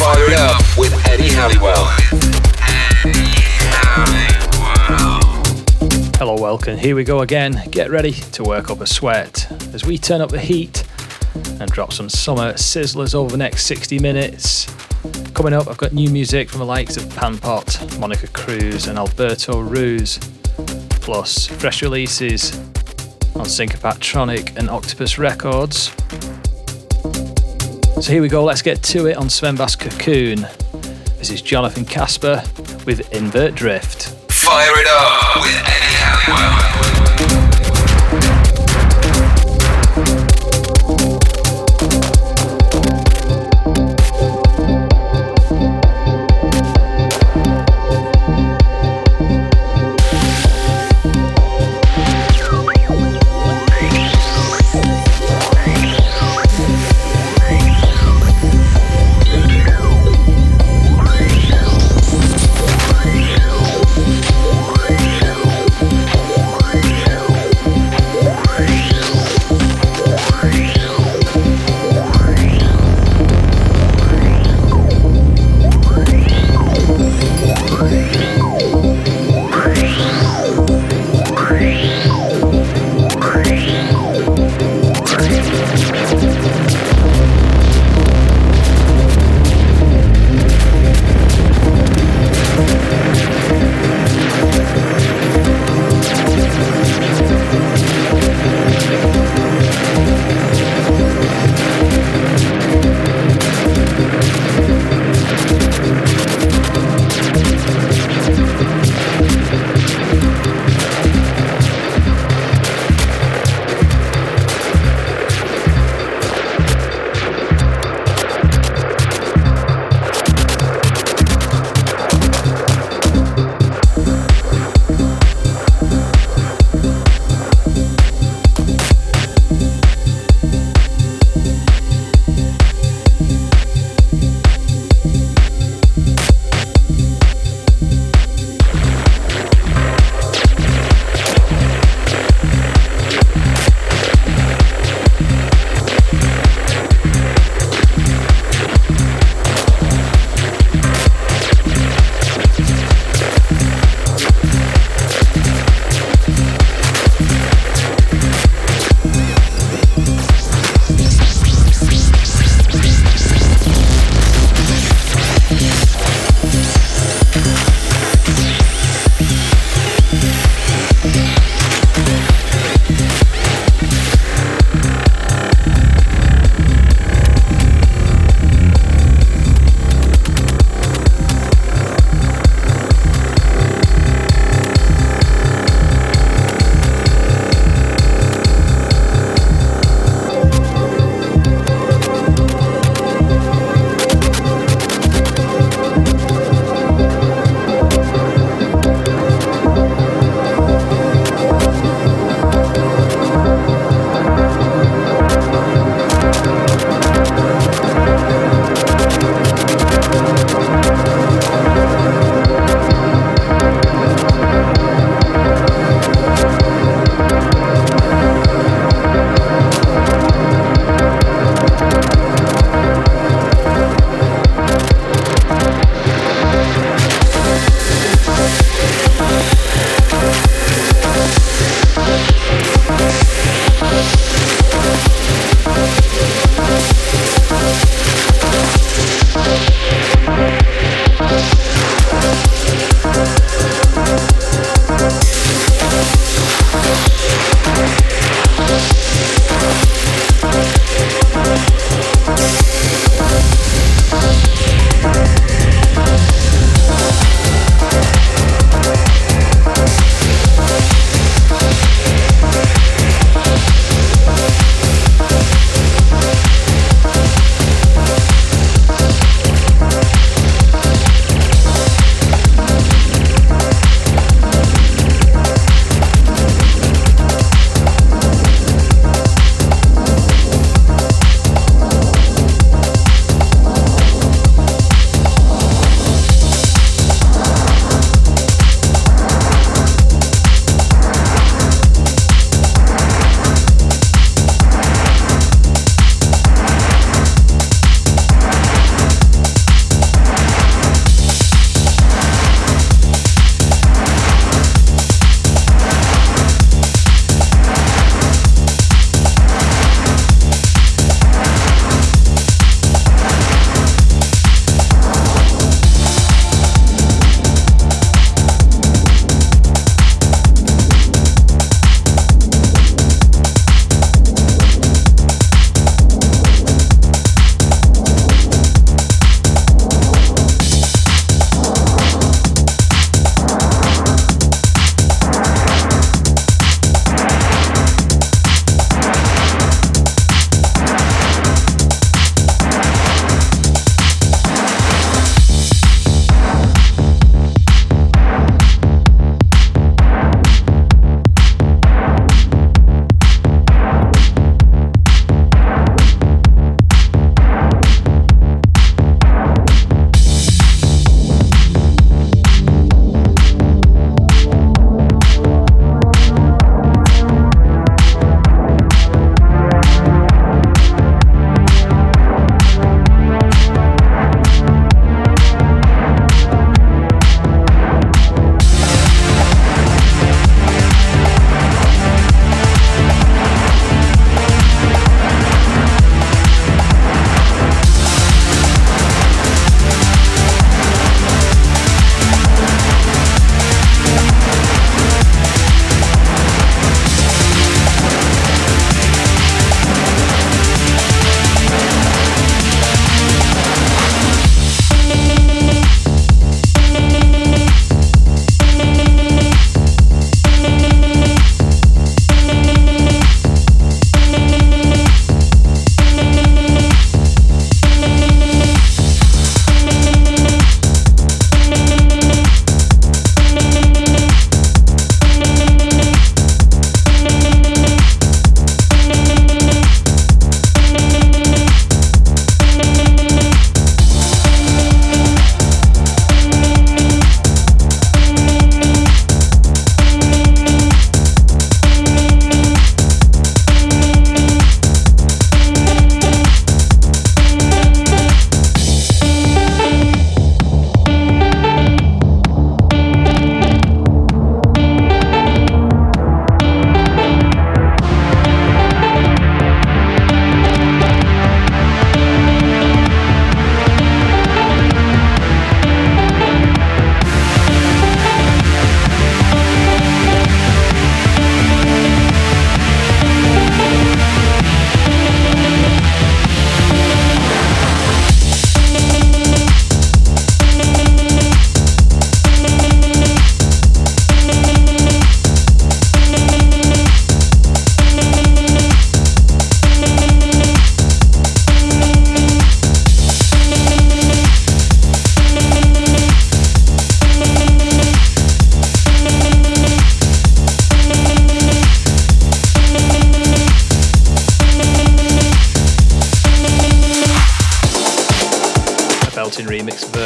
Fire It Up with Eddie Halliwell. Hello, welcome. Here we go again. Get ready to work up a sweat as we turn up the heat and drop some summer sizzlers over the next 60 minutes. Coming up, I've got new music from the likes of Panpot, Monika Kruse, and Alberto Ruiz, plus fresh releases on Syncopatronic and Octopus Records. So here we go, let's get to it on Sven Bass Cocoon. This is Jonathan Casper with Invert Drift. Fire It Up with Eddie.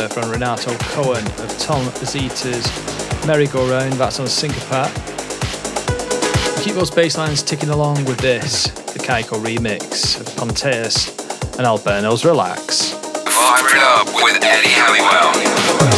Uh, Renato Cohen of Tom Zita's Merry-Go-Round, that's on Sincopat. Keep those bass lines ticking along with this, the Kaiko remix of Ponteus and Alberno's Relax. It up with Eddie Halliwell.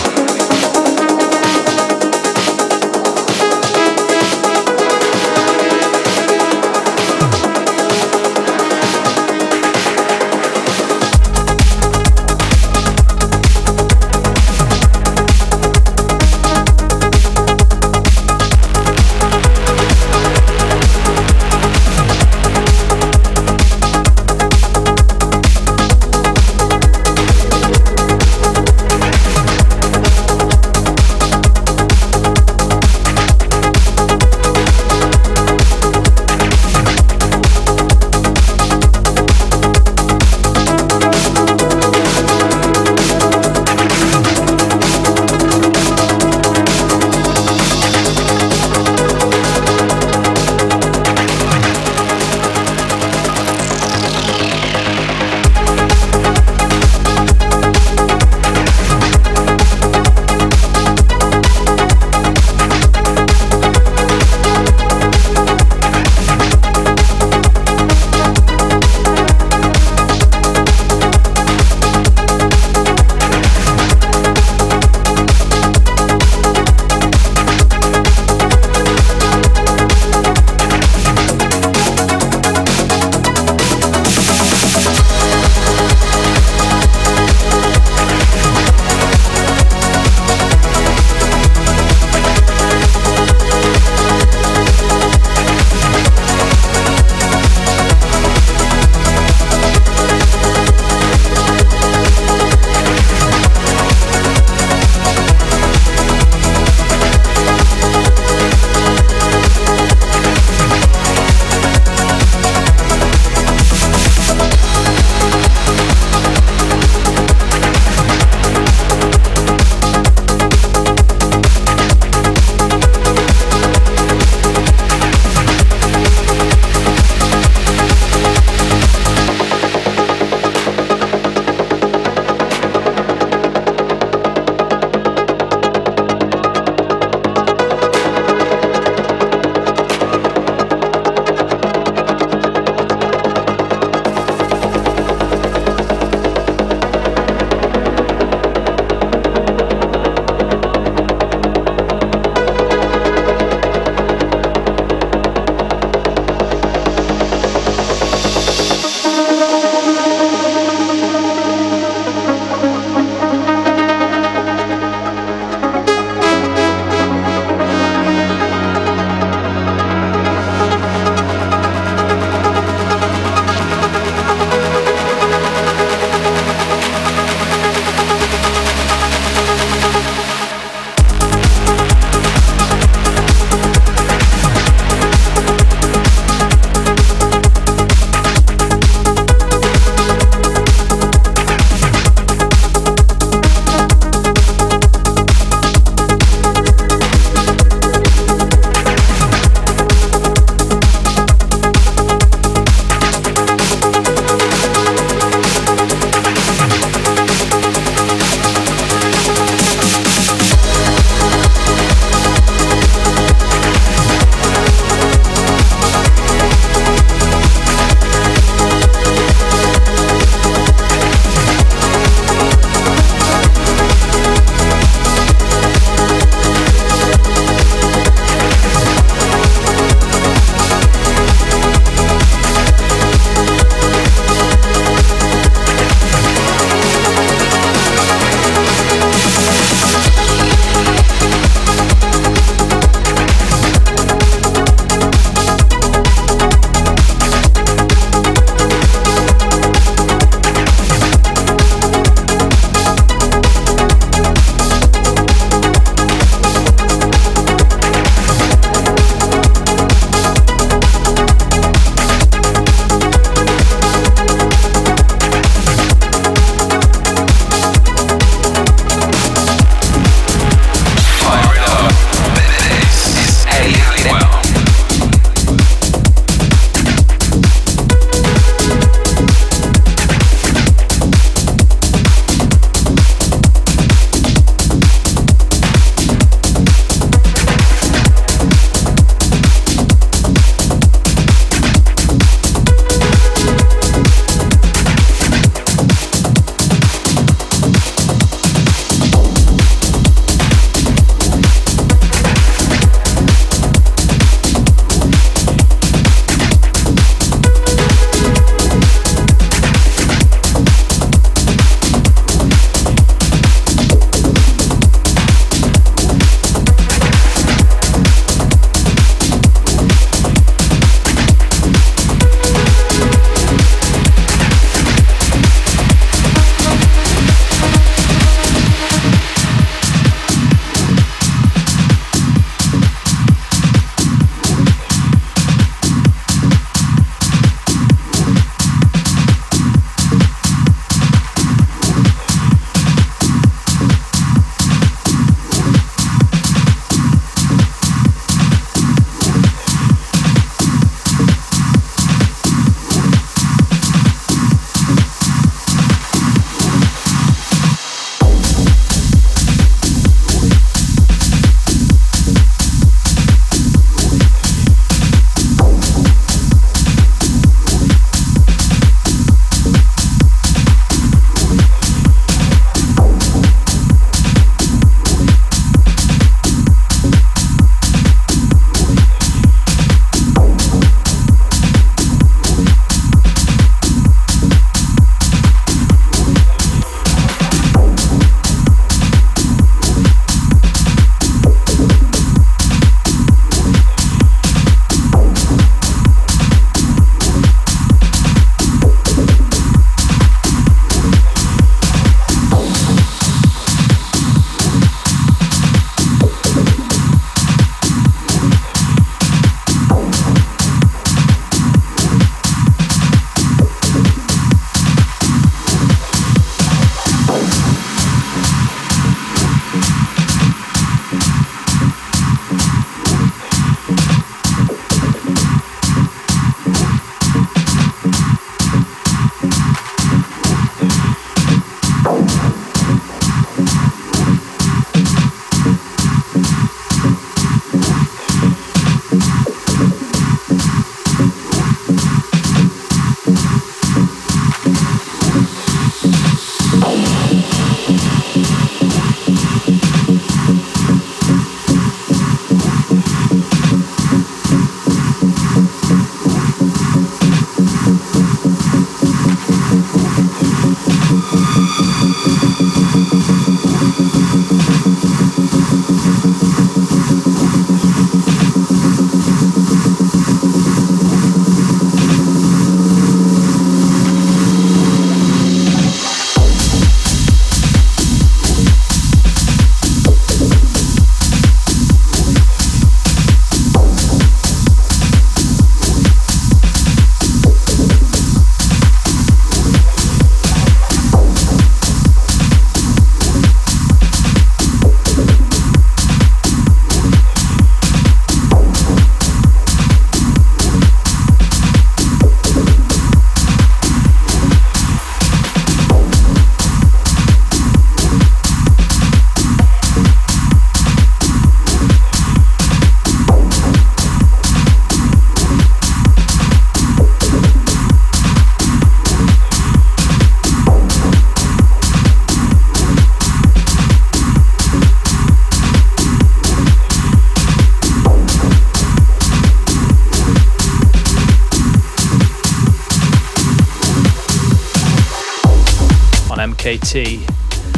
KT.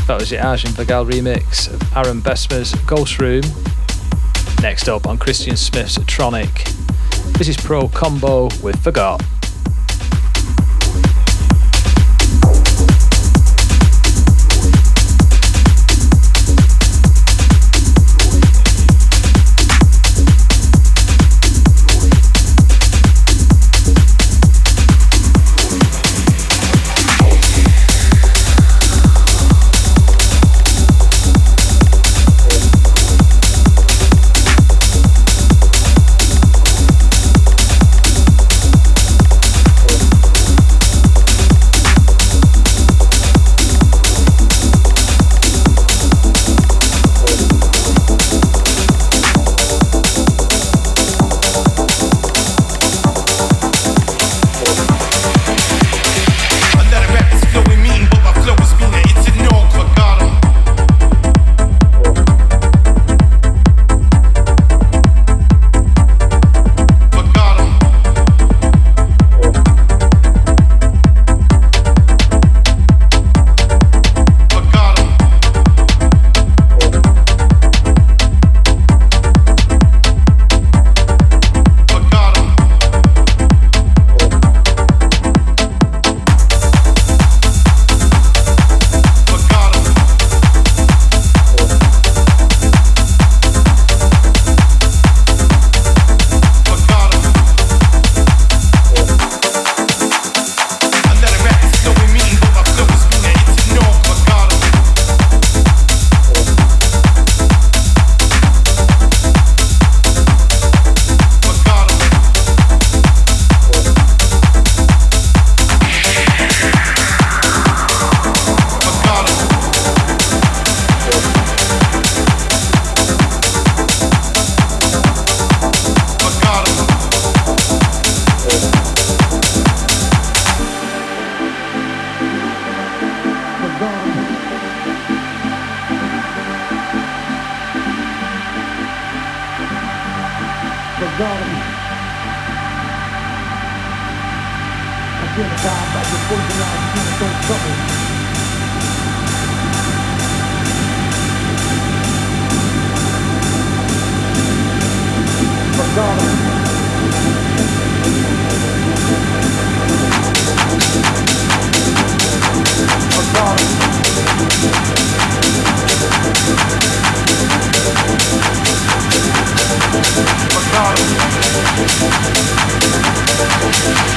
That was the Arjun Vagale remix of Aaron Besmer's Ghost Room. Next up on Christian Smith's Tronic. This is Pro Combo with Forgot. Thank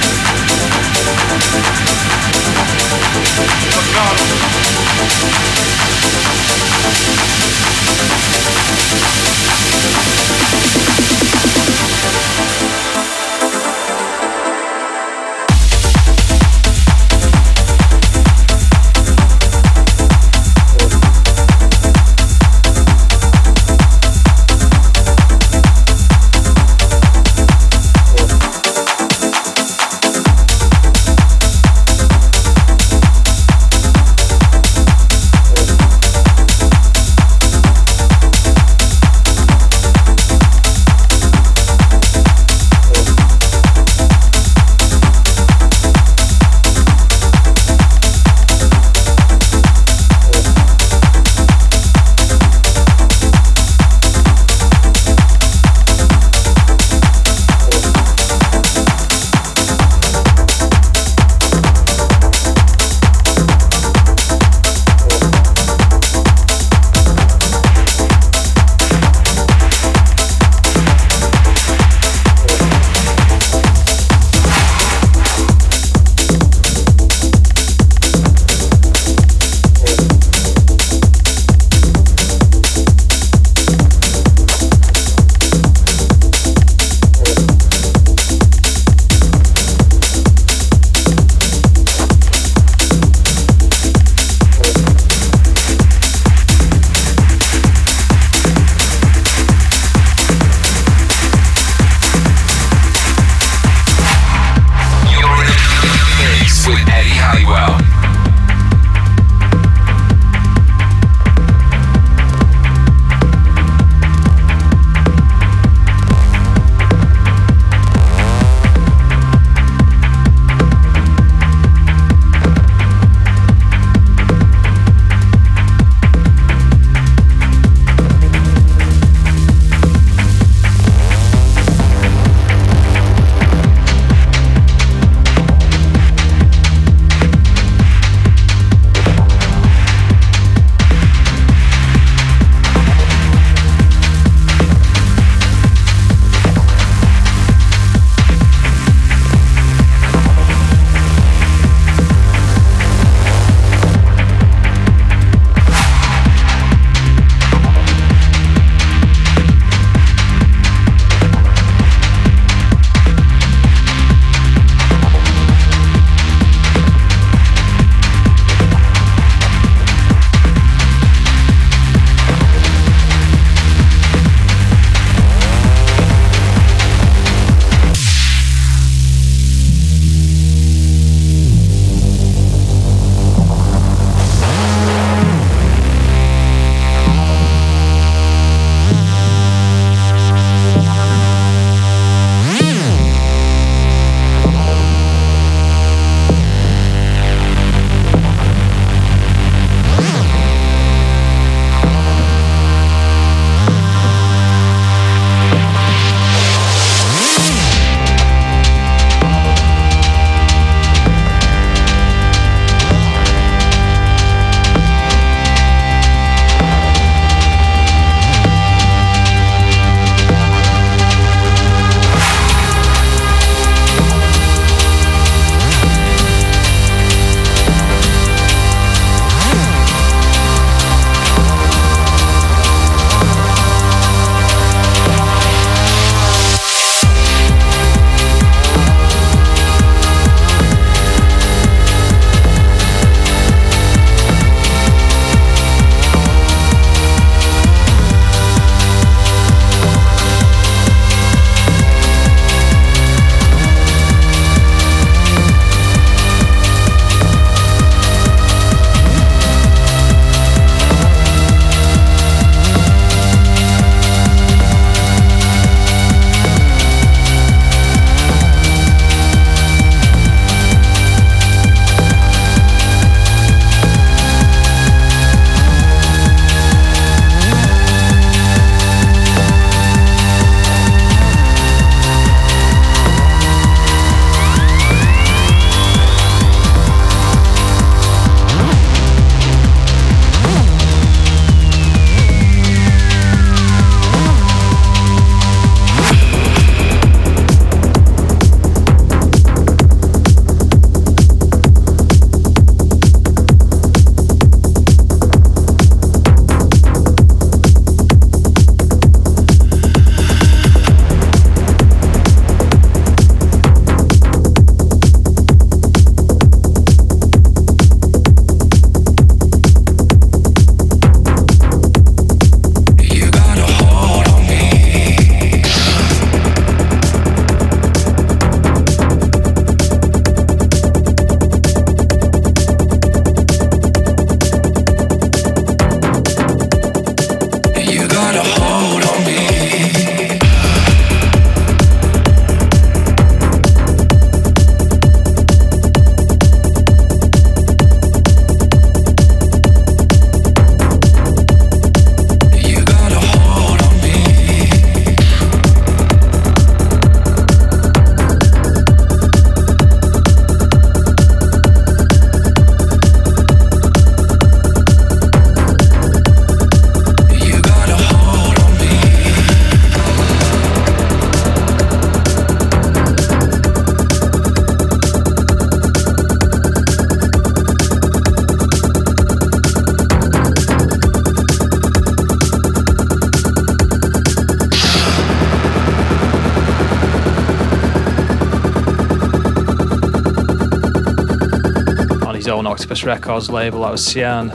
on Records label. That was Sian.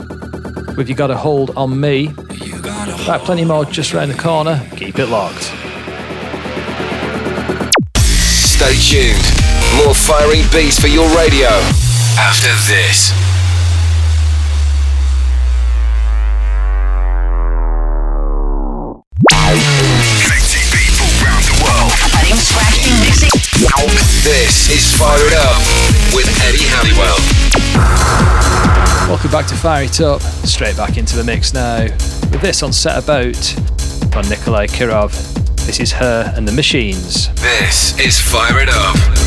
With You Got a Hold on Me. Right, plenty more just round the corner. Keep it locked. Stay tuned. More firing beats for your radio after this. Connecting people around the world. Putting scratching mixing. This is Fire It Up with Eddie Halliwell. Welcome back to Fire It Up. Straight back into the mix now. With this on Set About by Nikolai Kirov. This is her and the Machines. This is Fire It Up.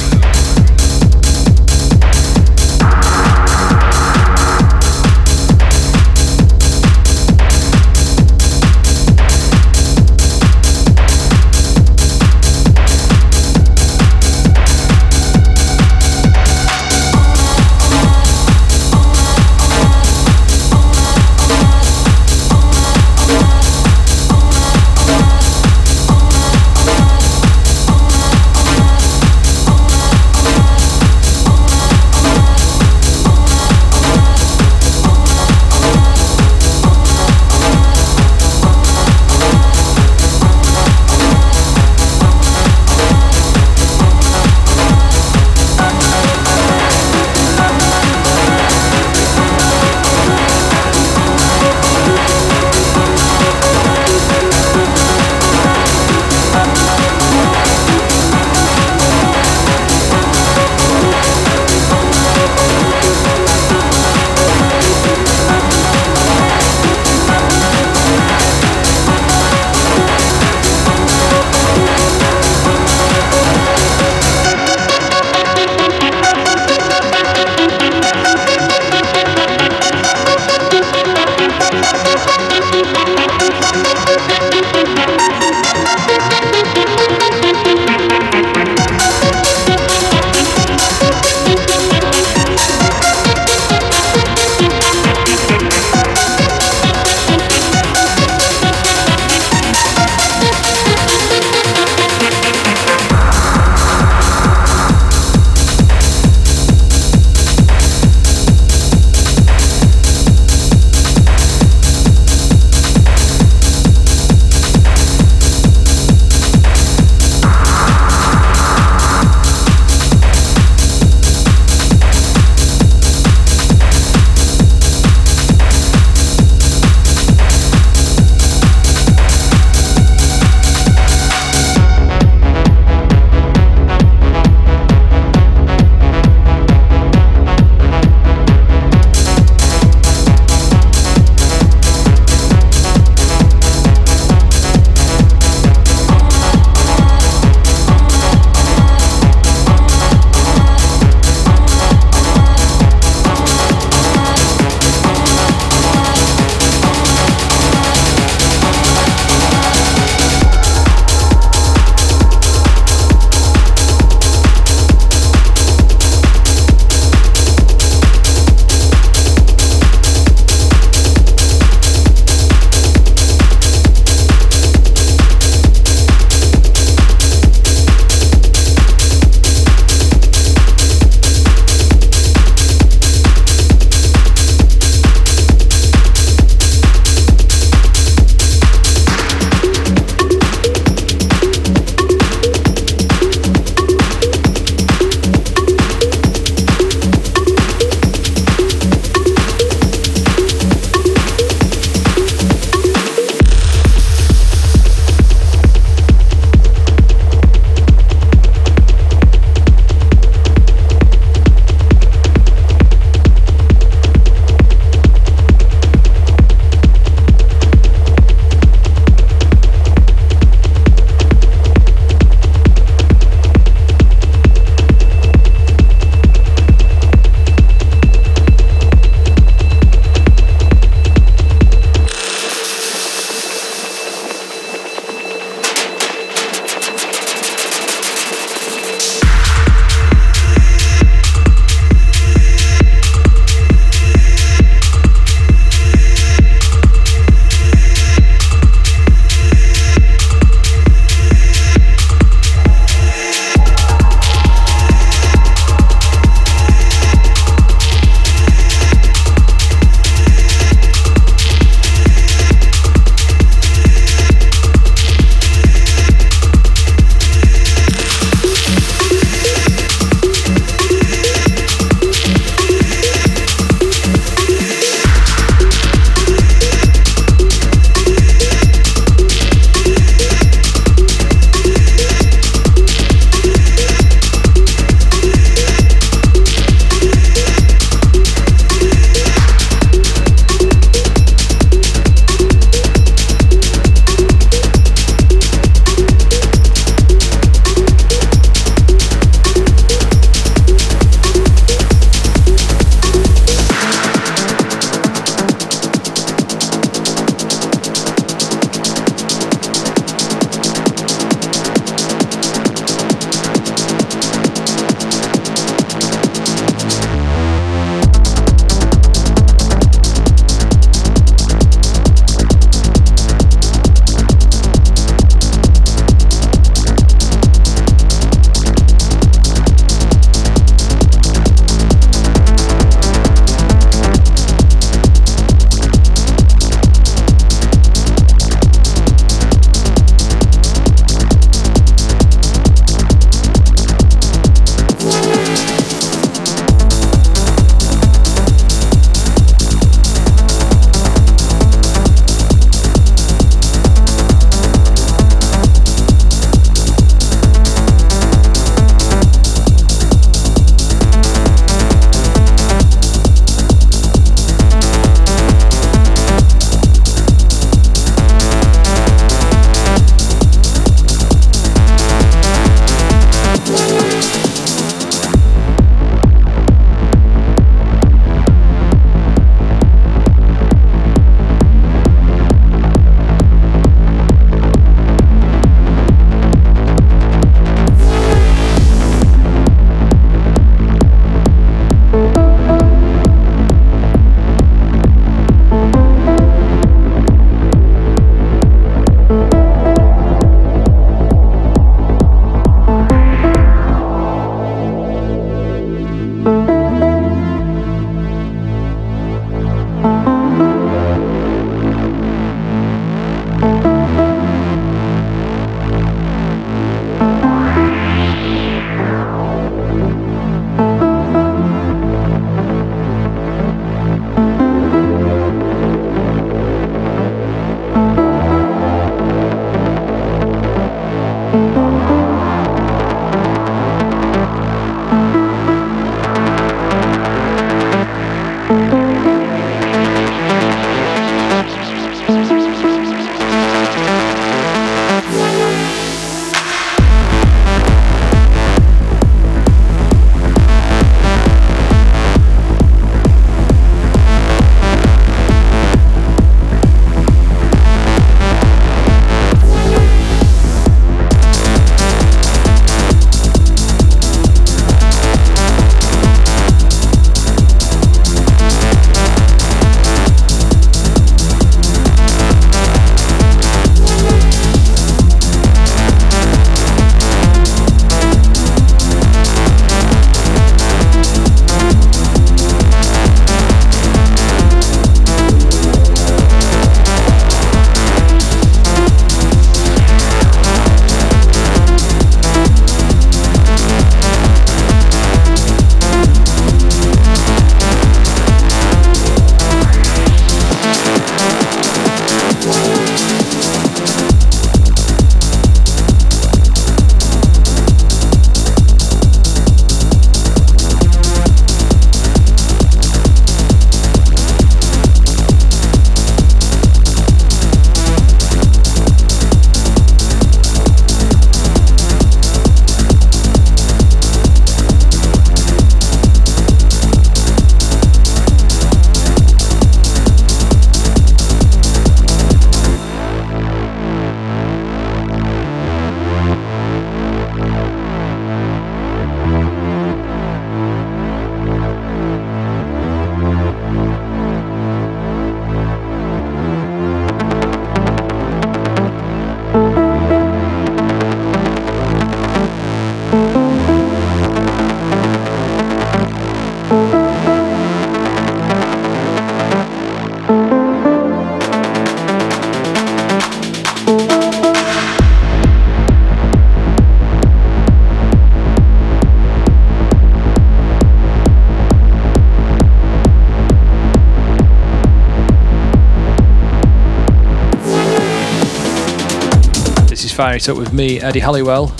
Up with me, Eddie Halliwell.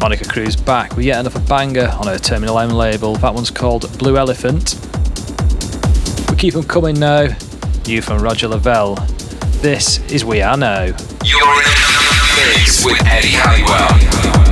Monika Kruse back with yet another banger on her Terminal M label. That one's called Blue Elephant. We keep them coming now. New from Roger Lavelle. This is We Are Now. You're in the mix with Eddie Halliwell.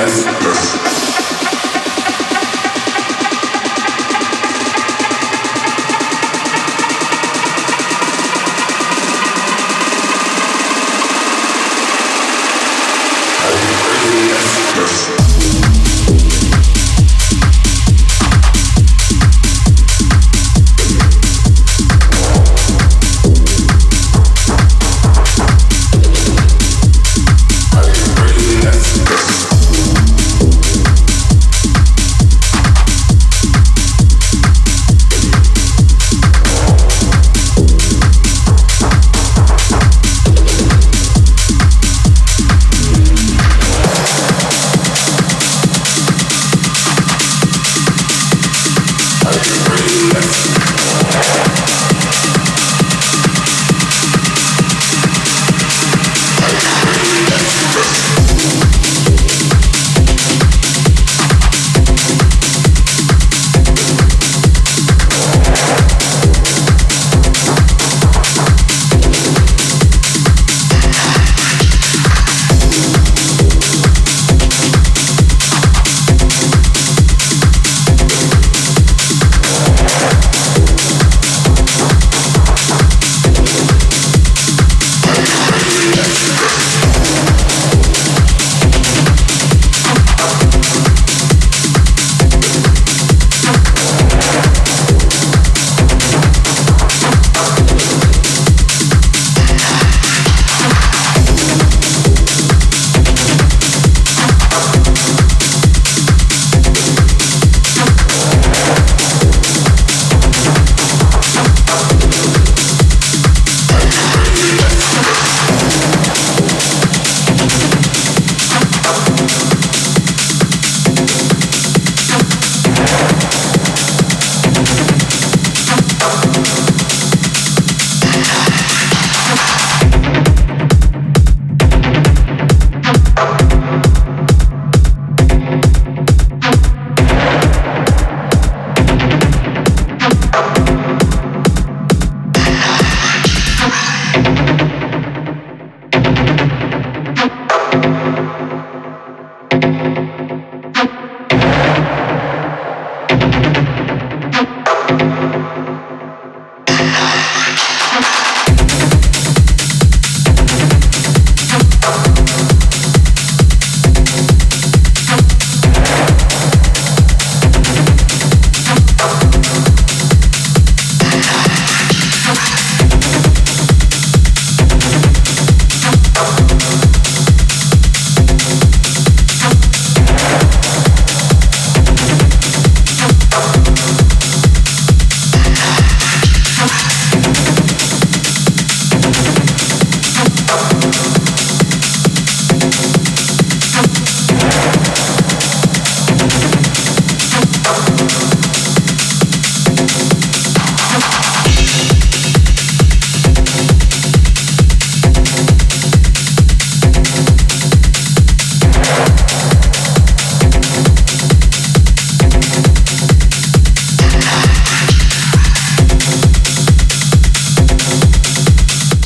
yes, yes.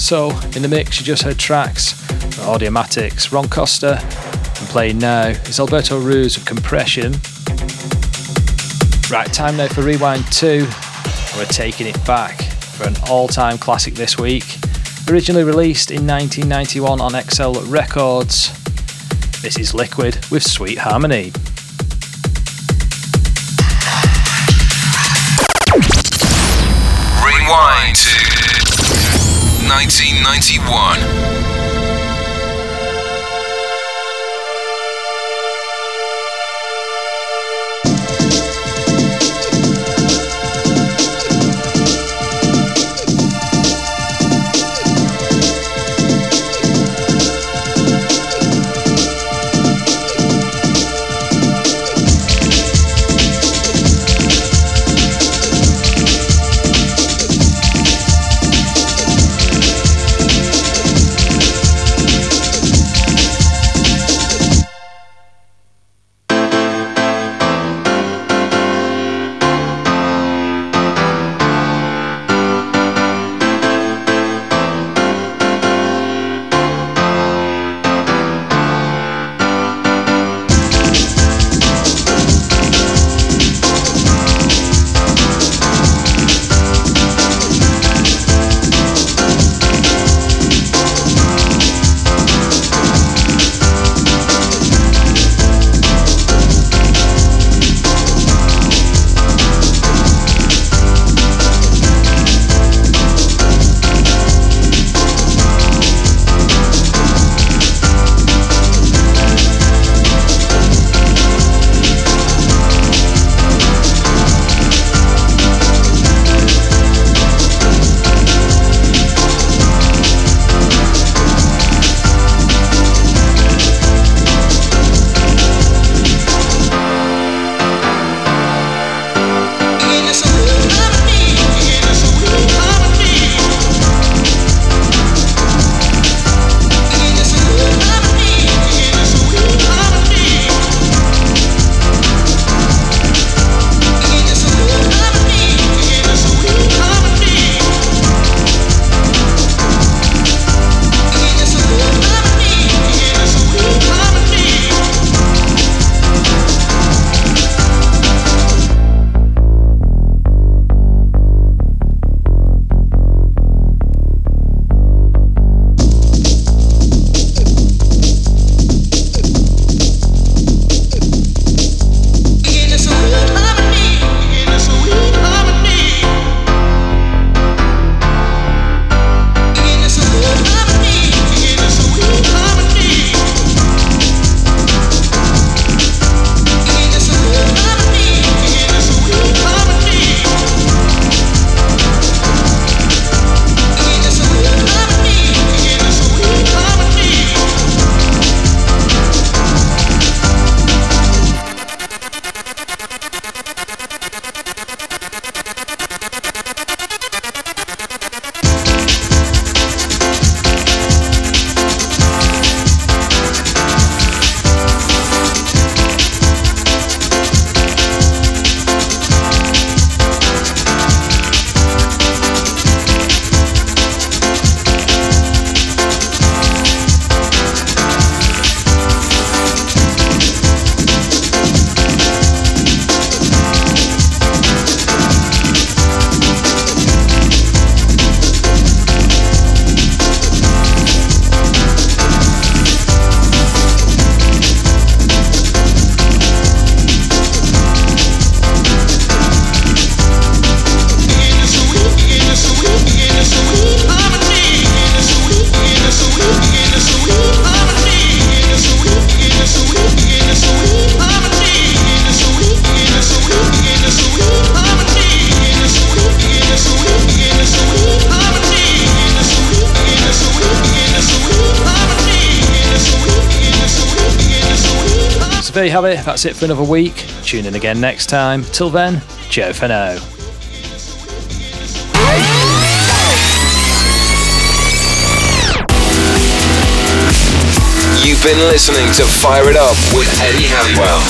So, in the mix, you just heard tracks from Audiomatics, Ron Costa, and playing now is Alberto Ruiz of Compression. Right, time now for Rewind 2, we're taking it back for an all time classic this week. Originally released in 1991 on XL Records, this is Liquid with Sweet Harmony. Rewind to 1991. Have it. That's it for another week. Tune in again next time. Till then, ciao for now. You've been listening to Fire It Up with Eddie Halliwell.